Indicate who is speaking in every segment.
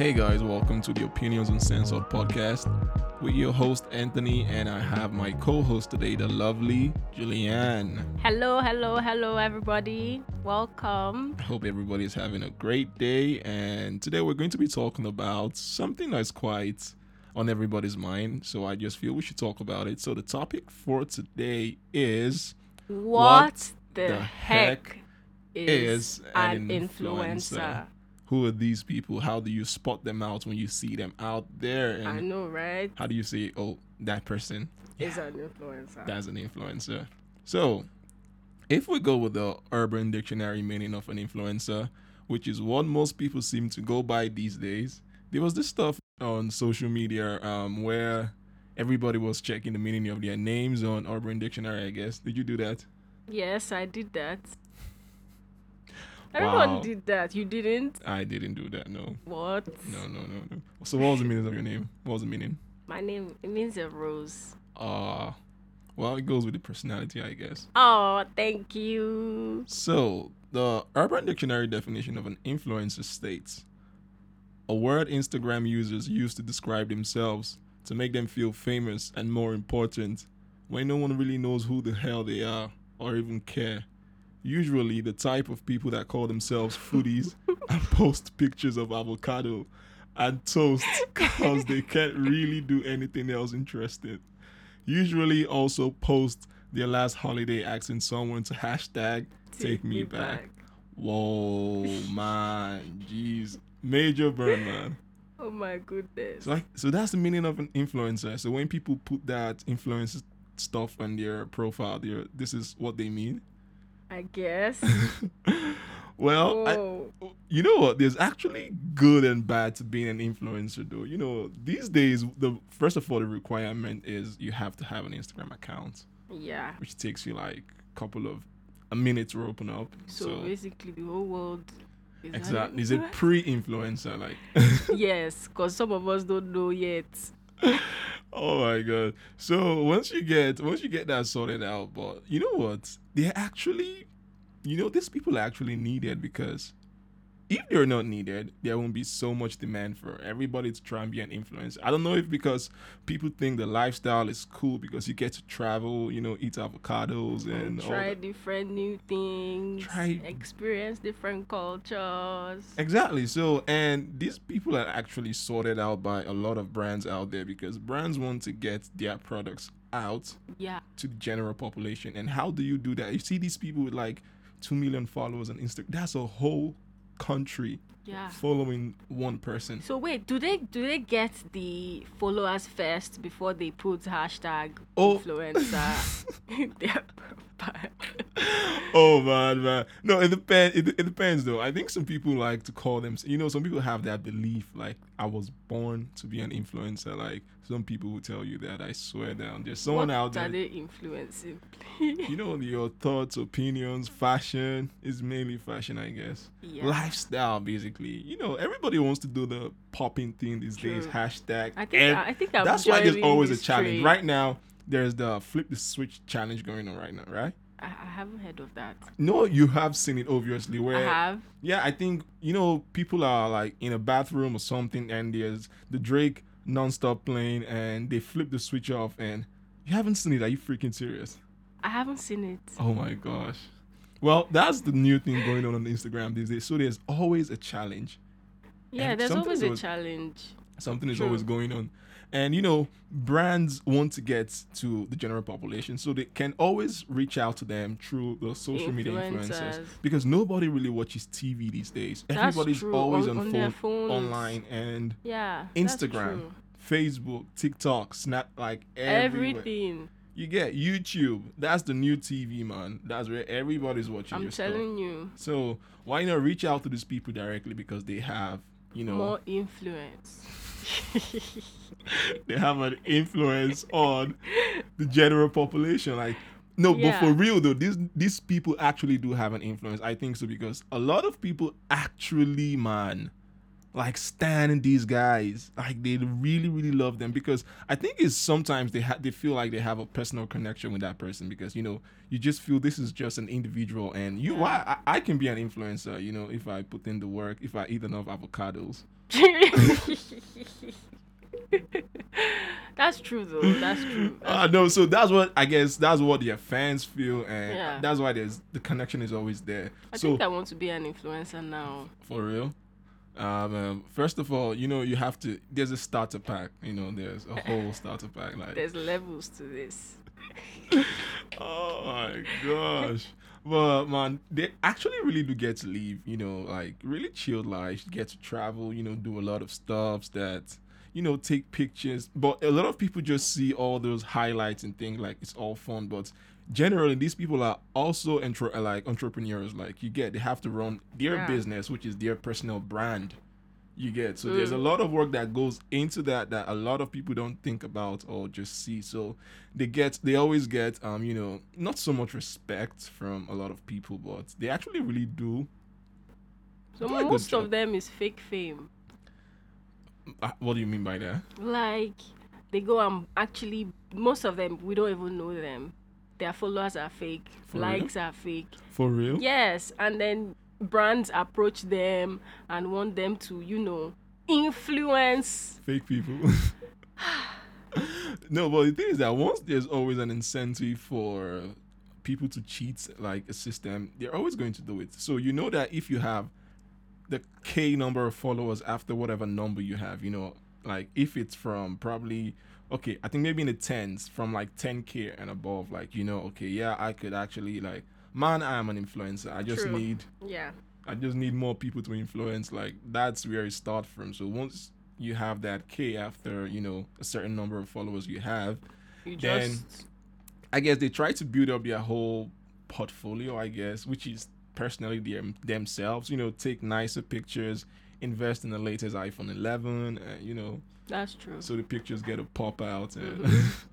Speaker 1: Hey guys, welcome to the Opinions Uncensored podcast with your host Anthony, and I have my co-host today, the lovely Julianne.
Speaker 2: Hello, hello, hello, everybody. Welcome.
Speaker 1: I hope everybody is having a great day, and today we're going to be talking about something that's quite on everybody's mind. So I just feel we should talk about it. So the topic for today is
Speaker 2: What, the,
Speaker 1: the
Speaker 2: heck,
Speaker 1: heck
Speaker 2: is, an influencer?
Speaker 1: influencer? Who are these people? How do you spot them out when you see them out there?
Speaker 2: I know, right?
Speaker 1: how do you say, oh, that person
Speaker 2: Is an influencer.
Speaker 1: that's an influencer? So, if we go with the Urban Dictionary meaning of an influencer, which is what most people seem to go by these days, there was this stuff on social media um, where everybody was checking the meaning of their names on Urban Dictionary. I guess did you do that?
Speaker 2: yes, I did that. Everyone
Speaker 1: Wow.
Speaker 2: did that. You didn't?
Speaker 1: I didn't do that. No,
Speaker 2: What?
Speaker 1: no, no, no, no. So, what was the meaning of your name? What was the meaning?
Speaker 2: My name it means a rose.
Speaker 1: Uh, well, it goes with the personality, I guess.
Speaker 2: Oh, thank you.
Speaker 1: So, the Urban Dictionary definition of an influencer states a word Instagram users use to describe themselves to make them feel famous and more important when no one really knows who the hell they are or even care. Usually, the type of people that call themselves foodies and post pictures of avocado and toast because they can't really do anything else interesting. Usually, also post their last holiday asking someone to hashtag take, me, back. Whoa, man, jeez, major burn, man.
Speaker 2: Oh my goodness.
Speaker 1: So, like, so that's the meaning of an influencer. So when people put that influencer stuff on their profile, their this is what they mean.
Speaker 2: I guess.
Speaker 1: well, I, you know what? There's actually good and bad to being an influencer, though. You know, these days, the first of all, the requirement is you have to have an Instagram account,
Speaker 2: yeah.
Speaker 1: which takes you like a couple of a minute to open up.
Speaker 2: So, basically, the whole world is
Speaker 1: exactly, is it pre-influencer like?
Speaker 2: yes, because some of us don't know yet.
Speaker 1: Oh my god! So once you get once you get that sorted out, but you know what? They're actually, you know, these people are actually needed because if they're not needed, there won't be so much demand for everybody to try and be an influencer. I don't know if because people think the lifestyle is cool because you get to travel, you know, eat avocados and
Speaker 2: try
Speaker 1: that.
Speaker 2: different new things,
Speaker 1: Try-
Speaker 2: experience different cultures.
Speaker 1: Exactly. So, and these people are actually sorted out by a lot of brands out there because brands want to get their products out
Speaker 2: Yeah,
Speaker 1: to the general population. And how do you do that? You see these people with like 2 million followers on Instagram. That's a whole country
Speaker 2: yeah.
Speaker 1: following one person.
Speaker 2: So wait, do they do they get the followers first before they put hashtag
Speaker 1: Oh.
Speaker 2: influencer in their profile?
Speaker 1: oh man, man. No, it depends. It, it depends though. I think some people like to call them. You know, some people have that belief like I was born to be an influencer. Like some people will tell you that. I swear down. There's someone
Speaker 2: what
Speaker 1: out there.
Speaker 2: are they influencing?
Speaker 1: you know your thoughts opinions fashion is mainly fashion i guess
Speaker 2: Yeah.
Speaker 1: lifestyle basically you know everybody wants to do the popping thing these days hashtag
Speaker 2: I think
Speaker 1: and
Speaker 2: I think I'm
Speaker 1: that's why there's always a challenge
Speaker 2: trade.
Speaker 1: right now there's the flip the switch challenge going on right now right
Speaker 2: I, I haven't heard of that.
Speaker 1: no you have seen it obviously Where I
Speaker 2: have.
Speaker 1: yeah i think you know people are like in a bathroom or something and there's the drake non-stop playing and they flip the switch off and you haven't seen it are you freaking serious
Speaker 2: I haven't seen it.
Speaker 1: Oh my gosh. Well, that's the new thing going on on Instagram these days. So there's always a challenge.
Speaker 2: Yeah,
Speaker 1: and
Speaker 2: there's always a
Speaker 1: always-
Speaker 2: challenge.
Speaker 1: Something is
Speaker 2: True.
Speaker 1: always going on. And you know, brands want to get to the general population, so they can always reach out to them through the social media influencers.
Speaker 2: Influencers.
Speaker 1: Because nobody really watches TV these days.
Speaker 2: That's
Speaker 1: Everybody's
Speaker 2: true,
Speaker 1: always
Speaker 2: on-
Speaker 1: on,
Speaker 2: on
Speaker 1: phone, online, and
Speaker 2: Yeah.
Speaker 1: Instagram. Facebook, TikTok, Snap, like everywhere.
Speaker 2: Everything.
Speaker 1: You get YouTube. That's the new TV, man. That's where everybody's watching
Speaker 2: I'm
Speaker 1: your stuff.
Speaker 2: telling you.
Speaker 1: So why not reach out to these people directly because they have, you know,
Speaker 2: More influence.
Speaker 1: they have an influence on the general population. Like, no, but for real though, these these people actually do have an influence. I think so because a lot of people actually, man, like standing these guys like they really really love them because i think it's sometimes they ha- they feel like they have a personal connection with that person because you know you just feel this is just an individual and you
Speaker 2: Yeah.
Speaker 1: I, I can be an influencer you know if i put in the work if i eat enough avocados
Speaker 2: that's true though. That's true.
Speaker 1: uh, no so that's what i guess that's what their fans feel and
Speaker 2: Yeah.
Speaker 1: that's why there's the connection is always there
Speaker 2: I
Speaker 1: so
Speaker 2: think I want to be an influencer now.
Speaker 1: For real? Um, um, first of all, you know, you have to. There's a starter pack. You know, there's a whole starter pack. Like,
Speaker 2: There's levels to this.
Speaker 1: oh my gosh. But man, they actually really do get to leave. You know, like really chilled life. Get to travel. You know, do a lot of stuffs that. You know, take pictures. But a lot of people just see all those highlights and think like it's all fun. But generally, these people are also entre- like entrepreneurs. Like you get, they have to run their
Speaker 2: Yeah.
Speaker 1: business, which is their personal brand. You get so there's a
Speaker 2: Mm.
Speaker 1: lot of work that goes into that that a lot of people don't think about or just see. So they get they always get um you know not so much respect from a lot of people, but they actually really do.
Speaker 2: So
Speaker 1: Do
Speaker 2: most of them is fake fame.
Speaker 1: Uh, what do you mean by that?
Speaker 2: Like they go and actually most of them we don't even know them. Their followers are fake.
Speaker 1: For real?
Speaker 2: likes are fake.
Speaker 1: For real?
Speaker 2: Yes, and then brands approach them and want them to, you know, influence.
Speaker 1: Fake people. no, but the thing is that once there's always an incentive for people to cheat like a system, they're always going to do it. So you know that if you have the K number of followers after whatever number you have, you know, like if it's from probably okay, I think maybe in the tens, from like 10k and above, like you know, okay, yeah, I could actually like man, I am an influencer. I just
Speaker 2: True.
Speaker 1: need
Speaker 2: Yeah.
Speaker 1: I just need more people to influence. Like that's where it starts from. So once you have that K after you know a certain number of followers you have,
Speaker 2: You
Speaker 1: Then-
Speaker 2: just
Speaker 1: I guess they try to build up their whole portfolio. I guess which is personally their themselves. You know, take nicer pictures, invest in the latest iPhone 11. Uh, you know,
Speaker 2: that's true.
Speaker 1: so the pictures get to pop out and. Mm-hmm.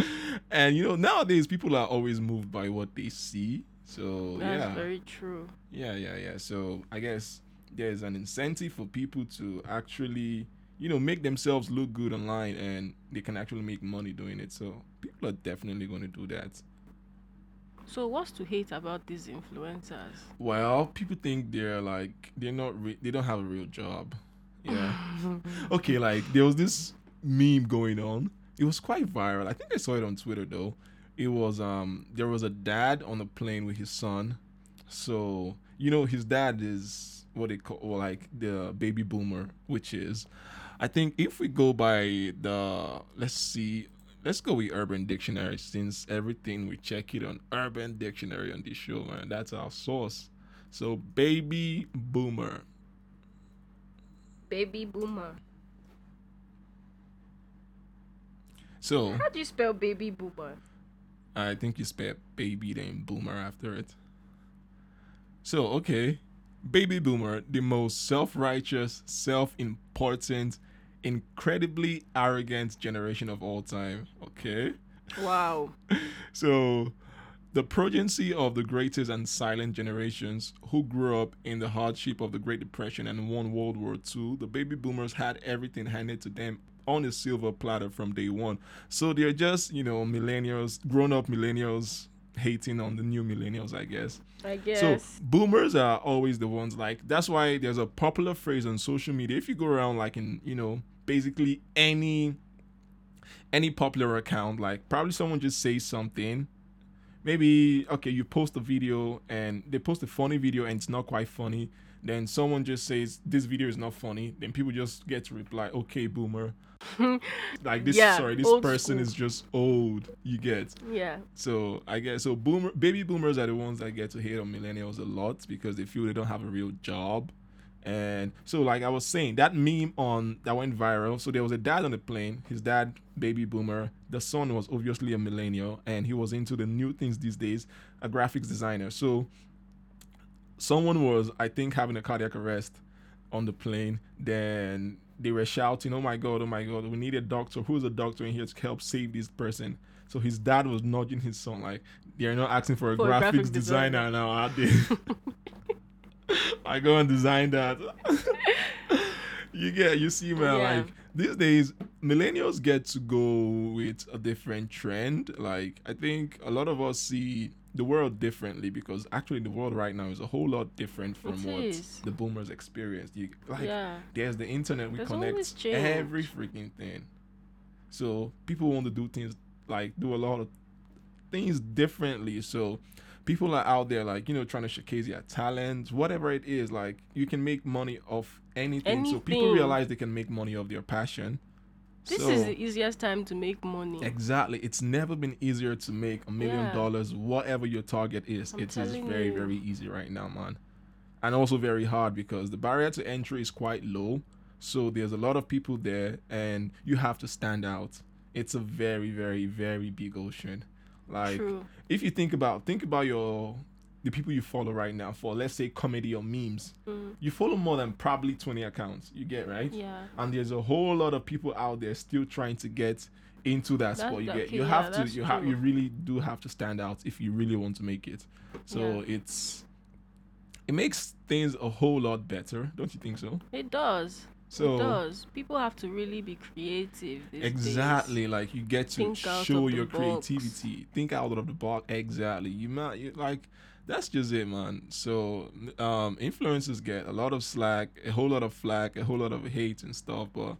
Speaker 1: and you know nowadays people are always moved by what they see so
Speaker 2: That's
Speaker 1: yeah
Speaker 2: very true.
Speaker 1: Yeah, yeah, yeah. So I guess there's an incentive for people to actually, you know, make themselves look good online and they can actually make money doing it. So people are definitely going to do that.
Speaker 2: So what's to hate about these influencers?
Speaker 1: Well, people think they're like they're not re- they don't have a real job. Yeah. okay, like there was this meme going on. It was quite viral. I think I saw it on Twitter though. It was um there was a dad on a plane with his son. So, you know, his dad is what they call or like the baby boomer, which is I think if we go by the let's see let's go with Urban Dictionary since everything we check it on Urban Dictionary on this show, man. That's our source. So baby boomer.
Speaker 2: Baby boomer.
Speaker 1: So
Speaker 2: How do you spell baby boomer?
Speaker 1: I think you spell baby then boomer after it. So okay, baby boomer, the most self-righteous, self-important, incredibly arrogant generation of all time. Okay.
Speaker 2: Wow.
Speaker 1: So, the progeny of the greatest and silent generations who grew up in the hardship of the Great Depression and won World War II, the baby boomers had everything handed to them on a silver platter from day one. So, they're just, you know, millennials, grown up millennials hating on the new millennials, I guess.
Speaker 2: I guess.
Speaker 1: So boomers are always the ones like that's why there's a popular phrase on social media. If you go around like in you know basically any any popular account, like probably someone just says something. Maybe okay, you post a video and they post a funny video and it's not quite funny. Then someone just says this video is not funny. Then people just get to reply, okay, boomer. like this,
Speaker 2: Yeah,
Speaker 1: sorry, this person
Speaker 2: school.
Speaker 1: is just old. You get.
Speaker 2: yeah.
Speaker 1: So I guess so. Boomer, baby boomers are the ones that get to hate on millennials a lot because they feel they don't have a real job, and so like I was saying, that meme on that went viral. So there was a dad on the plane. His dad, baby boomer. The son was obviously a millennial, and he was into the new things these days, a graphics designer. So someone was, I think, having a cardiac arrest on the plane. Then they were shouting, "Oh my god! Oh my god! We need a doctor. Who's a doctor in here to help save this person?" So his dad was nudging his son like, "They're not asking for a
Speaker 2: For a
Speaker 1: graphics,
Speaker 2: graphics
Speaker 1: designer
Speaker 2: designer.
Speaker 1: now, are they?" I go and design that. you get you see man
Speaker 2: Yeah.
Speaker 1: like these days millennials get to go with a different trend like i think a lot of us see the world differently because actually the world right now is a whole lot different from
Speaker 2: It
Speaker 1: what
Speaker 2: is.
Speaker 1: the boomers experienced you like
Speaker 2: yeah.
Speaker 1: there's the internet we
Speaker 2: There's
Speaker 1: connect every freaking thing so people want to do things like do a lot of things differently so people are out there like you know trying to showcase their talents whatever it is like you can make money off anything, so people realize they can make money off their passion.
Speaker 2: This
Speaker 1: so
Speaker 2: is the easiest time to make money.
Speaker 1: exactly. It's never been easier to make a million
Speaker 2: Yeah.
Speaker 1: dollars whatever your target is.
Speaker 2: I'm
Speaker 1: it is very
Speaker 2: you.
Speaker 1: very easy right now man. And also very hard because the barrier to entry is quite low. So there's a lot of people there and you have to stand out. It's a very very very big ocean like
Speaker 2: True.
Speaker 1: if you think about think about your the people you follow right now for let's say comedy or memes
Speaker 2: Mm.
Speaker 1: you follow more than probably 20 accounts you get right
Speaker 2: Yeah.
Speaker 1: and there's a whole lot of people out there still trying to get into that
Speaker 2: That-
Speaker 1: spot you get you
Speaker 2: okay,
Speaker 1: have
Speaker 2: yeah,
Speaker 1: to you have you really do have to stand out if you really want to make it so
Speaker 2: Yeah.
Speaker 1: it's it makes things a whole lot better don't you think so
Speaker 2: It does.
Speaker 1: So
Speaker 2: it does. People have to really be creative. these days.
Speaker 1: exactly like you get to
Speaker 2: Think
Speaker 1: show your creativity think out of the box exactly you might you, like that's just it man so um influencers get a lot of slack a whole lot of flack a whole lot of hate and stuff but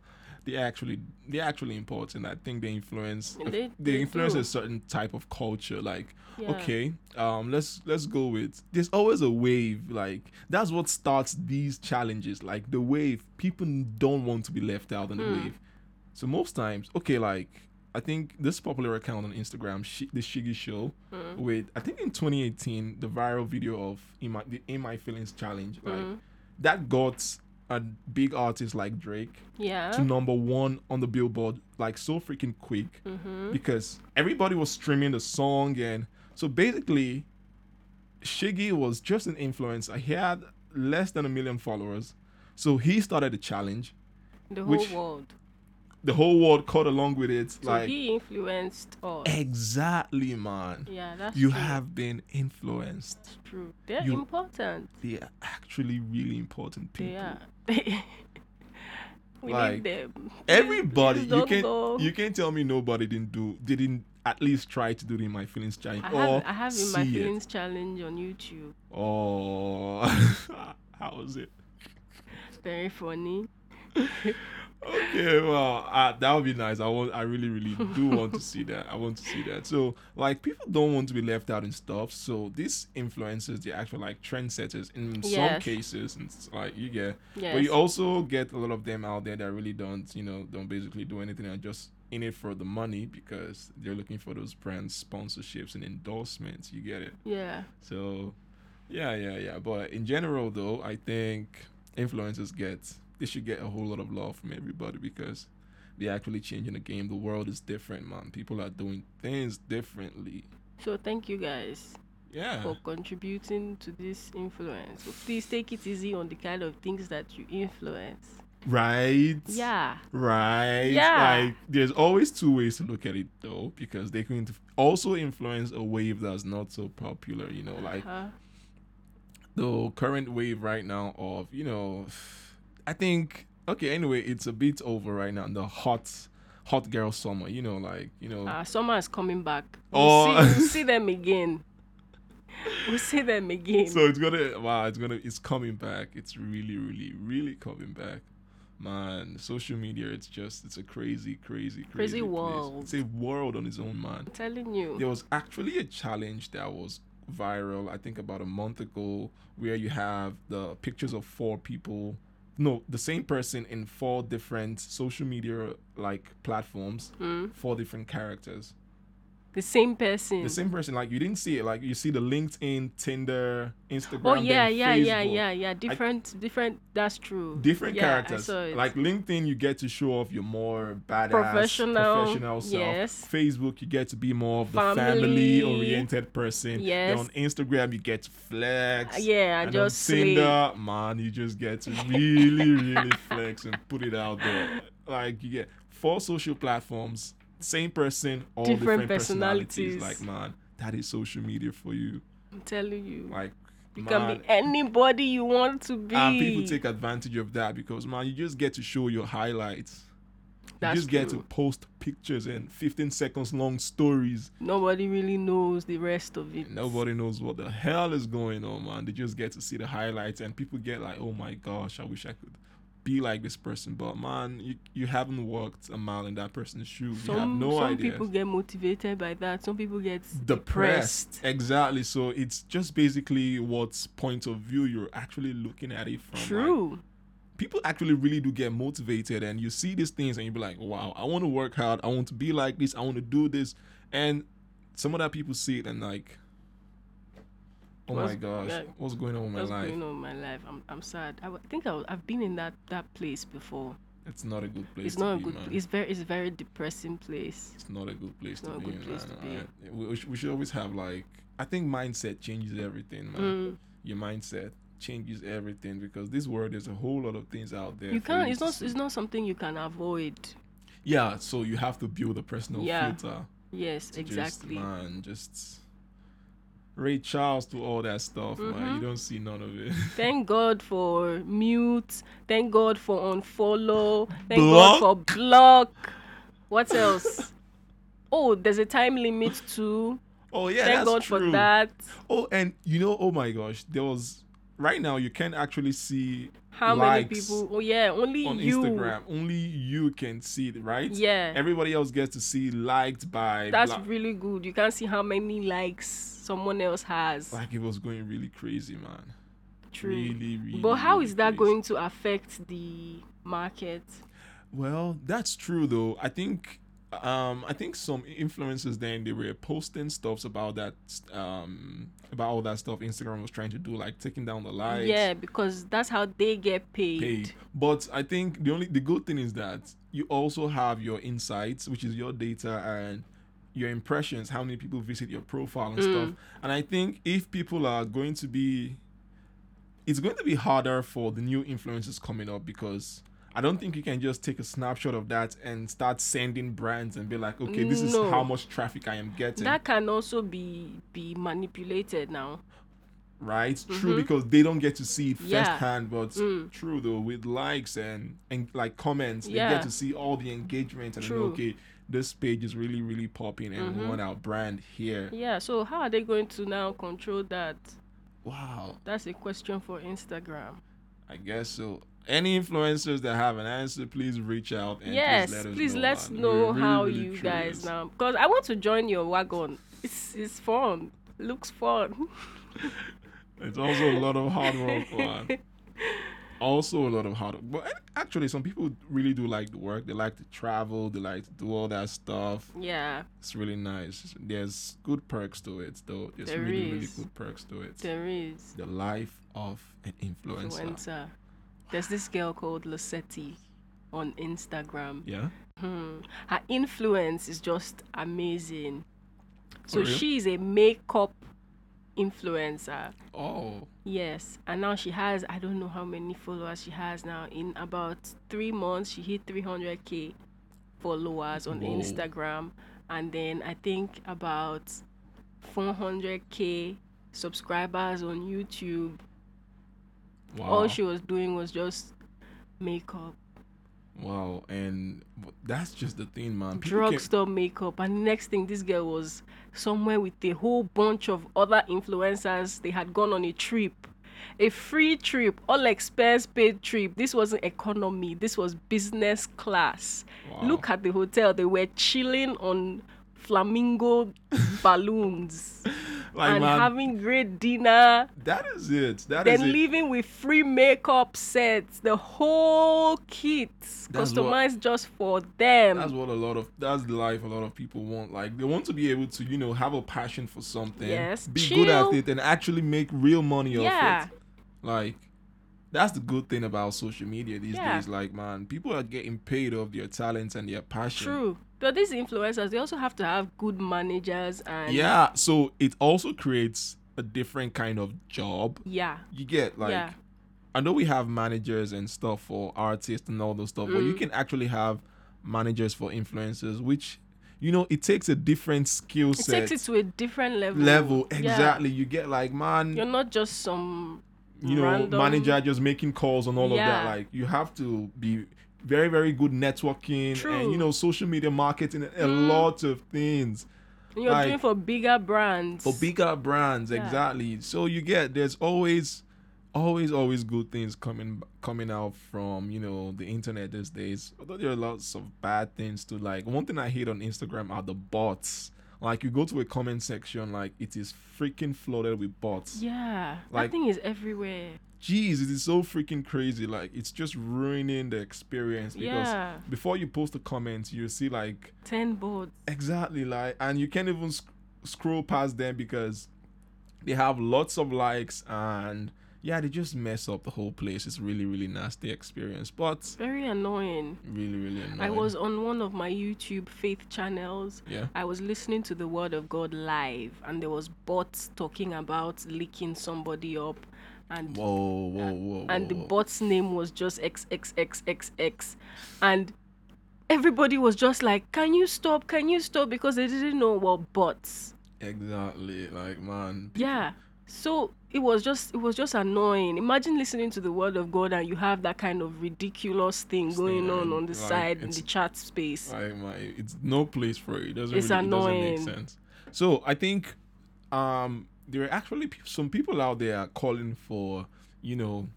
Speaker 1: they actually they're actually important i think they influence
Speaker 2: They-
Speaker 1: they
Speaker 2: they
Speaker 1: influence
Speaker 2: do.
Speaker 1: a certain type of culture like
Speaker 2: Yeah.
Speaker 1: okay um let's let's go with there's always a wave like that's what starts these challenges like the wave people don't want to be left out on the
Speaker 2: Hmm.
Speaker 1: wave so most times okay like i think this popular account on instagram Shi the shiggy show
Speaker 2: Mm.
Speaker 1: with i think in 2018 the viral video of in my the in my feelings challenge like
Speaker 2: Mm.
Speaker 1: that got a big artist like drake
Speaker 2: Yeah.
Speaker 1: to number one on the billboard like so freaking quick
Speaker 2: Mm-hmm.
Speaker 1: because everybody was streaming the song and so basically Shiggy was just an influencer. He had less than a million followers. So he started the challenge.
Speaker 2: The whole
Speaker 1: which-
Speaker 2: world.
Speaker 1: The whole world caught along with it.
Speaker 2: So
Speaker 1: like
Speaker 2: he influenced us.
Speaker 1: exactly man.
Speaker 2: Yeah, that's
Speaker 1: You
Speaker 2: true.
Speaker 1: have been influenced.
Speaker 2: That's true. They're
Speaker 1: you-
Speaker 2: important.
Speaker 1: They are actually really important people.
Speaker 2: They are. we
Speaker 1: Like,
Speaker 2: need them.
Speaker 1: Everybody,
Speaker 2: please
Speaker 1: you can
Speaker 2: go.
Speaker 1: you can tell me nobody didn't do didn't at least try to do the my feelings challenge
Speaker 2: I
Speaker 1: or
Speaker 2: have, I have in my
Speaker 1: see it.
Speaker 2: feelings challenge on YouTube.
Speaker 1: Oh, how was it?
Speaker 2: Very funny.
Speaker 1: Okay, well, uh, that would be nice. I want, I really, really do want to see that. I want to see that. So, like, people don't want to be left out in stuff. So, these influencers, the actual like trendsetters in some cases, and it's like you get.
Speaker 2: Yes.
Speaker 1: But you also get a lot of them out there that really don't, you know, don't basically do anything and just in it for the money because they're looking for those brand sponsorships and endorsements. You get it.
Speaker 2: yeah.
Speaker 1: So, yeah, yeah, yeah. But in general, though, I think influencers get they should get a whole lot of love from everybody because they're actually changing the game. The world is different, man. People are doing things differently.
Speaker 2: So thank you guys
Speaker 1: Yeah.
Speaker 2: for contributing to this influence. So please take it easy on the kind of things that you influence.
Speaker 1: Right.
Speaker 2: Yeah.
Speaker 1: Right.
Speaker 2: Yeah.
Speaker 1: Like there's always two ways to look at it though, because they can also influence a wave that's not so popular. You know, like
Speaker 2: Uh,
Speaker 1: the current wave right now of you know i think okay anyway it's a bit over right now the hot hot girl summer you know like you know
Speaker 2: uh, summer is coming back. We'll,
Speaker 1: Oh.
Speaker 2: see, we'll see them again. We'll see them again.
Speaker 1: so it's gonna wow it's gonna it's coming back it's really really really coming back man social media it's just it's a crazy crazy crazy,
Speaker 2: Crazy world.
Speaker 1: it's a world on its own man
Speaker 2: I'm telling you.
Speaker 1: there was actually a challenge that was viral i think about a month ago where you have the pictures of four people no the same person in four different social media like platforms
Speaker 2: Mm.
Speaker 1: four different characters
Speaker 2: The same person.
Speaker 1: the same person like you didn't see it like you see the linkedin tinder instagram
Speaker 2: Oh yeah, yeah, yeah,
Speaker 1: Facebook.
Speaker 2: yeah, yeah. Different, different. That's true.
Speaker 1: different
Speaker 2: Yeah,
Speaker 1: characters like linkedin you get to show off your more badass
Speaker 2: Professional,
Speaker 1: professional self
Speaker 2: yes.
Speaker 1: facebook you get to be more of the
Speaker 2: Family.
Speaker 1: family oriented person then
Speaker 2: Yes.
Speaker 1: on instagram you get to flex
Speaker 2: Uh, yeah,
Speaker 1: and
Speaker 2: just
Speaker 1: on tinder man you just get to really really flex and put it out there like you get four social platforms same person all different,
Speaker 2: Different
Speaker 1: personalities.
Speaker 2: personalities.
Speaker 1: like man that is social media for you
Speaker 2: I'm telling you.
Speaker 1: like
Speaker 2: You can be anybody you want to be.
Speaker 1: and people take advantage of that because man, you just get to show your highlights.
Speaker 2: That's
Speaker 1: you just get to post pictures and 15 seconds long stories.
Speaker 2: Nobody really knows the rest of it.
Speaker 1: Nobody knows what the hell is going on, man. They just get to see the highlights, and people get like, "Oh my gosh, I wish I could be like this person." But man, you you haven't walked a mile in that person's shoes. you have
Speaker 2: Some
Speaker 1: no
Speaker 2: some
Speaker 1: idea.
Speaker 2: people get motivated by that. Some people get
Speaker 1: depressed.
Speaker 2: depressed.
Speaker 1: Exactly. So it's just basically what point of view you're actually looking at it from. like,
Speaker 2: True.
Speaker 1: people actually really do get motivated and you see these things and you be like wow i want to work hard i want to be like this i want to do this and some of that people see it and like oh my gosh what's going on with my
Speaker 2: What's
Speaker 1: life
Speaker 2: going on in my life? I'm I'm sad. I w- think I w- I've been in that that place before.
Speaker 1: it's not a good place
Speaker 2: it's
Speaker 1: to
Speaker 2: not a
Speaker 1: be,
Speaker 2: good.
Speaker 1: man.
Speaker 2: It's very it's a very depressing place.
Speaker 1: it's not a good place to
Speaker 2: not a good place
Speaker 1: man.
Speaker 2: to be.
Speaker 1: I- we, we should- always have like i think mindset changes everything man
Speaker 2: Mm.
Speaker 1: your mindset changes everything because this world there's a whole lot of things out there
Speaker 2: You can't. It's not. It's not something you can avoid.
Speaker 1: yeah so you have to build a personal
Speaker 2: Yeah.
Speaker 1: filter
Speaker 2: Yes, exactly.
Speaker 1: Just, man, just Ray Charles to all that stuff, man.
Speaker 2: Mhm.
Speaker 1: You don't see none of it.
Speaker 2: Thank God for mute. Thank God for unfollow. Thank
Speaker 1: Block?
Speaker 2: God for block. What else? Oh, there's a time limit too.
Speaker 1: oh yeah,
Speaker 2: Thank God
Speaker 1: true.
Speaker 2: for that.
Speaker 1: Oh, and you know, oh my gosh, there was right now you can actually see
Speaker 2: How many people? Oh yeah, only
Speaker 1: on
Speaker 2: you.
Speaker 1: Instagram. Only you can see it, right?
Speaker 2: Yeah.
Speaker 1: Everybody else gets to see liked by.
Speaker 2: That's really good. You can't see how many likes someone else has.
Speaker 1: like it was going really crazy, man.
Speaker 2: True.
Speaker 1: Really, really.
Speaker 2: but how
Speaker 1: really
Speaker 2: is that
Speaker 1: crazy.
Speaker 2: going to affect the market?
Speaker 1: Well, that's true though. I think um I think some influencers then they were posting stuffs about that um about all that stuff Instagram was trying to do, like taking down the likes.
Speaker 2: Yeah, because that's how they get paid.
Speaker 1: Paid. But I think the only the good thing is that you also have your insights, which is your data and your impressions, how many people visit your profile and
Speaker 2: Mm.
Speaker 1: stuff. And I think if people are going to be it's going to be harder for the new influencers coming up because I don't think you can just take a snapshot of that and start sending brands and be like, okay, this is how much traffic I am getting.
Speaker 2: That can also be be manipulated now.
Speaker 1: right? True, because they don't get to see it
Speaker 2: Mm-hmm. Yeah.
Speaker 1: firsthand, but
Speaker 2: Mm.
Speaker 1: true though, with likes and and like comments, they get to see all the engagement and know, okay, this page is really really popping and we
Speaker 2: Mhm.
Speaker 1: want our brand here.
Speaker 2: Yeah, so how are they going to now control that?
Speaker 1: Wow,
Speaker 2: That's a question for Instagram.
Speaker 1: I guess so. Any influencers that have an answer, please reach out and
Speaker 2: yes,
Speaker 1: please let us
Speaker 2: please
Speaker 1: know.
Speaker 2: let's know
Speaker 1: really,
Speaker 2: how
Speaker 1: really
Speaker 2: you guys now because I want to join your wagon. It's it's fun. Looks fun.
Speaker 1: It's also a lot of hard work, man. Also a lot of hard work. But actually, some people really do like the work. They like to travel. They like to do all that stuff.
Speaker 2: yeah,
Speaker 1: It's really nice. There's good perks to it, though. There's
Speaker 2: There
Speaker 1: really, really
Speaker 2: is.
Speaker 1: good perks to it.
Speaker 2: there is
Speaker 1: The life of an influencer.
Speaker 2: influencer. There's this girl called Lucetti on Instagram.
Speaker 1: Yeah.
Speaker 2: Hmm. Her influence is just amazing. So she's a makeup influencer.
Speaker 1: Oh.
Speaker 2: Yes, and now she has I don't know how many followers she has now. In about three months, she hit 300k followers on
Speaker 1: Whoa.
Speaker 2: Instagram, and then I think about 400k subscribers on YouTube.
Speaker 1: Wow.
Speaker 2: All she was doing was just makeup,
Speaker 1: wow. And that's just the thing, man. People can-
Speaker 2: drugstore makeup, and next thing this girl was somewhere with a whole bunch of other influencers. They had gone on a trip. A free trip, all expense paid trip. This wasn't economy, this was business class.
Speaker 1: Wow.
Speaker 2: Look at the hotel. They were chilling on flamingo balloons
Speaker 1: like,
Speaker 2: and
Speaker 1: man,
Speaker 2: having great dinner.
Speaker 1: that is it. That is
Speaker 2: Then
Speaker 1: it.
Speaker 2: leaving with free makeup sets, the whole kit
Speaker 1: That's what-
Speaker 2: customized just for them.
Speaker 1: That's what a lot of that's the life a lot of people want. Like they want to be able to, you know, have a passion for something,
Speaker 2: Yes,
Speaker 1: be good at it, and actually make real money
Speaker 2: Yeah.
Speaker 1: off it. Like that's the good thing about social media these
Speaker 2: Yeah.
Speaker 1: days. Like man, people are getting paid off their talents and their passion.
Speaker 2: True. But these influencers, they also have to have good managers and
Speaker 1: Yeah. So it also creates a different kind of job.
Speaker 2: yeah,
Speaker 1: You get like
Speaker 2: Yeah.
Speaker 1: I know we have managers and stuff for artists and all those stuff, but you
Speaker 2: Mm.
Speaker 1: can actually have managers for influencers, which you know, it takes a different skill set.
Speaker 2: It takes it to a different level.
Speaker 1: level.
Speaker 2: Yeah.
Speaker 1: Exactly. You get like, man,
Speaker 2: You're not just some
Speaker 1: you know,
Speaker 2: random-
Speaker 1: manager just making calls and all of that. Like you have to be very, very good networking and you know, social media marketing and a
Speaker 2: Mm.
Speaker 1: lot of things
Speaker 2: and you're
Speaker 1: Like-
Speaker 2: doing for bigger brands.
Speaker 1: for bigger brands.
Speaker 2: Yeah.
Speaker 1: Exactly. So you get there's always always always good things coming coming out from you know the internet these days although there are lots of bad things too like one thing i hate on instagram are the bots like you go to a comment section like it is freaking flooded with bots
Speaker 2: Yeah.
Speaker 1: Like-
Speaker 2: that thing is everywhere.
Speaker 1: Jeez it is so freaking crazy like it's just ruining the experience because
Speaker 2: Yeah.
Speaker 1: before you post a comment you see like
Speaker 2: Ten boards.
Speaker 1: exactly like and you can't even sc- scroll past them because they have lots of likes and yeah they just mess up the whole place it's really really nasty experience but
Speaker 2: Very annoying.
Speaker 1: really really annoying
Speaker 2: I was on one of my YouTube faith channels.
Speaker 1: yeah
Speaker 2: I was listening to the Word of God live, and there was bots talking about licking somebody up, and
Speaker 1: whoa whoa whoa,
Speaker 2: and the bot's name was just XXXXX, and everybody was just like, "Can you stop? Can you stop?" Because they didn't know what bots.
Speaker 1: exactly like man
Speaker 2: Yeah. So it was just it was just annoying. Imagine listening to the word of God and you have that kind of ridiculous thing going
Speaker 1: Thing,
Speaker 2: on on the
Speaker 1: like,
Speaker 2: side in the chat space.
Speaker 1: like my it's no place for it. It doesn't
Speaker 2: It's
Speaker 1: really it doesn't make sense. So I think um there are actually some people out there calling for you know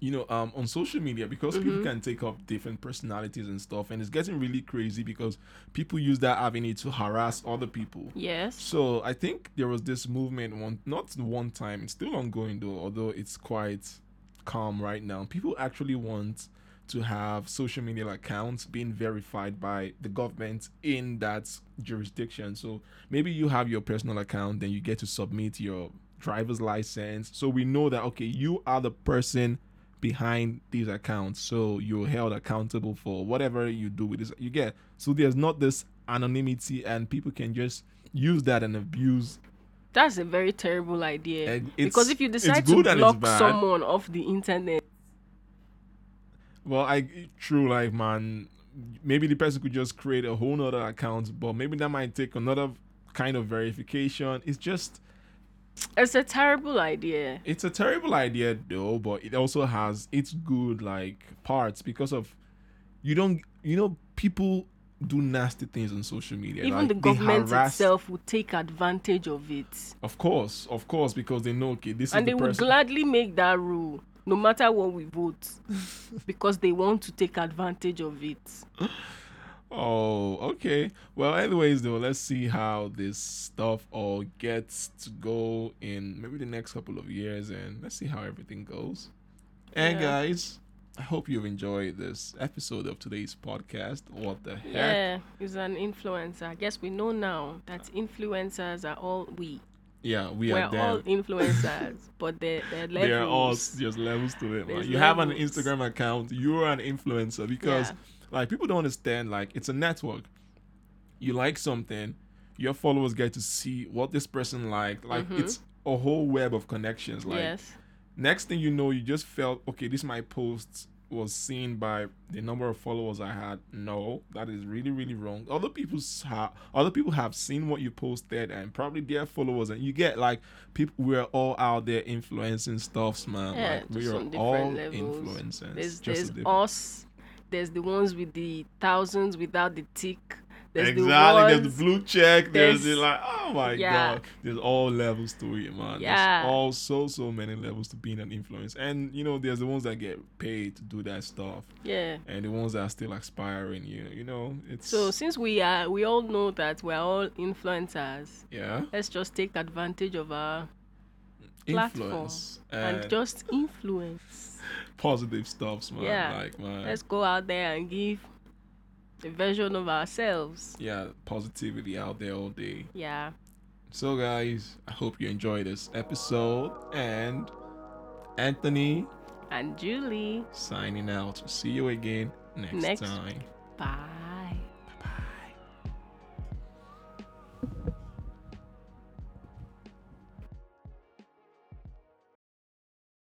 Speaker 1: you know um on social media because people
Speaker 2: Mhm.
Speaker 1: can take up different personalities and stuff and it's getting really crazy because people use that avenue to harass other people
Speaker 2: Yes.
Speaker 1: so I think there was this movement one not one time, it's still ongoing though, although it's quite calm right now. People actually want to have social media accounts being verified by the government in that jurisdiction. So maybe you have your personal account, then you get to submit your driver's license. So we know that okay, you are the person behind these accounts. So you're held accountable for whatever you do with this. You get so there's not this anonymity and people can just use that and abuse
Speaker 2: That's a very terrible idea. Because if you decide to
Speaker 1: good and it's
Speaker 2: block someone off the internet,
Speaker 1: well i true like man maybe the person could just create a whole nother account but maybe that might take another kind of verification it's just
Speaker 2: it's a terrible idea.
Speaker 1: it's a terrible idea though but it also has its good like parts because of you don't you know people do nasty things on social media
Speaker 2: Even
Speaker 1: like,
Speaker 2: the government
Speaker 1: harass-
Speaker 2: itself would take advantage of it.
Speaker 1: of course of course because they know okay this
Speaker 2: and they
Speaker 1: the
Speaker 2: would gladly make that rule no matter what we vote because they want to take advantage of it
Speaker 1: Oh, okay. Well, anyways, though, let's see how this stuff all gets to go in maybe the next couple of years, and let's see how everything goes. And
Speaker 2: Yeah.
Speaker 1: guys, I hope you've enjoyed this episode of today's podcast. What the heck?
Speaker 2: yeah he's an influencer i guess we know now that influencers are all we
Speaker 1: Yeah, we
Speaker 2: we're
Speaker 1: are
Speaker 2: all influencers but they're, they're levels
Speaker 1: There are all there's levels to it. Man.
Speaker 2: There's
Speaker 1: You have an. Instagram account, you're an influencer because
Speaker 2: Yeah.
Speaker 1: like people don't understand like it's a network. You like something, your followers get to see what this person liked. Like
Speaker 2: Mhm.
Speaker 1: it's a whole web of connections. Like
Speaker 2: yes
Speaker 1: next thing you know, you just felt okay. This my post was seen by the number of followers I had. No, that is really really wrong. Other people's have other people have seen what you posted and probably their followers, and you get like people. We're all out there influencing stuffs, man.
Speaker 2: Yeah,
Speaker 1: like we are all
Speaker 2: levels.
Speaker 1: influencers.
Speaker 2: there's
Speaker 1: just
Speaker 2: there's us there's the ones with the thousands without the tick there's
Speaker 1: exactly.
Speaker 2: the
Speaker 1: there's the blue check. There's,
Speaker 2: there's-
Speaker 1: like, oh my
Speaker 2: Yeah.
Speaker 1: god. There's all levels to it, man.
Speaker 2: Yeah.
Speaker 1: There's all so so many levels to being an influence, and you know, there's the ones that get paid to do that stuff,
Speaker 2: yeah
Speaker 1: and the ones that are still aspiring. You you know, it's
Speaker 2: so since we are we all know that we're all influencers
Speaker 1: yeah,
Speaker 2: let's just take advantage of our
Speaker 1: influence
Speaker 2: and,
Speaker 1: and,
Speaker 2: just influence
Speaker 1: positive stuffs, man.
Speaker 2: Yeah.
Speaker 1: Like man,
Speaker 2: let's go out there and give a version of ourselves
Speaker 1: yeah, positivity out there all day.
Speaker 2: yeah
Speaker 1: So guys, I hope you enjoyed this episode, and Anthony
Speaker 2: and julie
Speaker 1: signing out. See you again next,
Speaker 2: Next.
Speaker 1: time.
Speaker 2: bye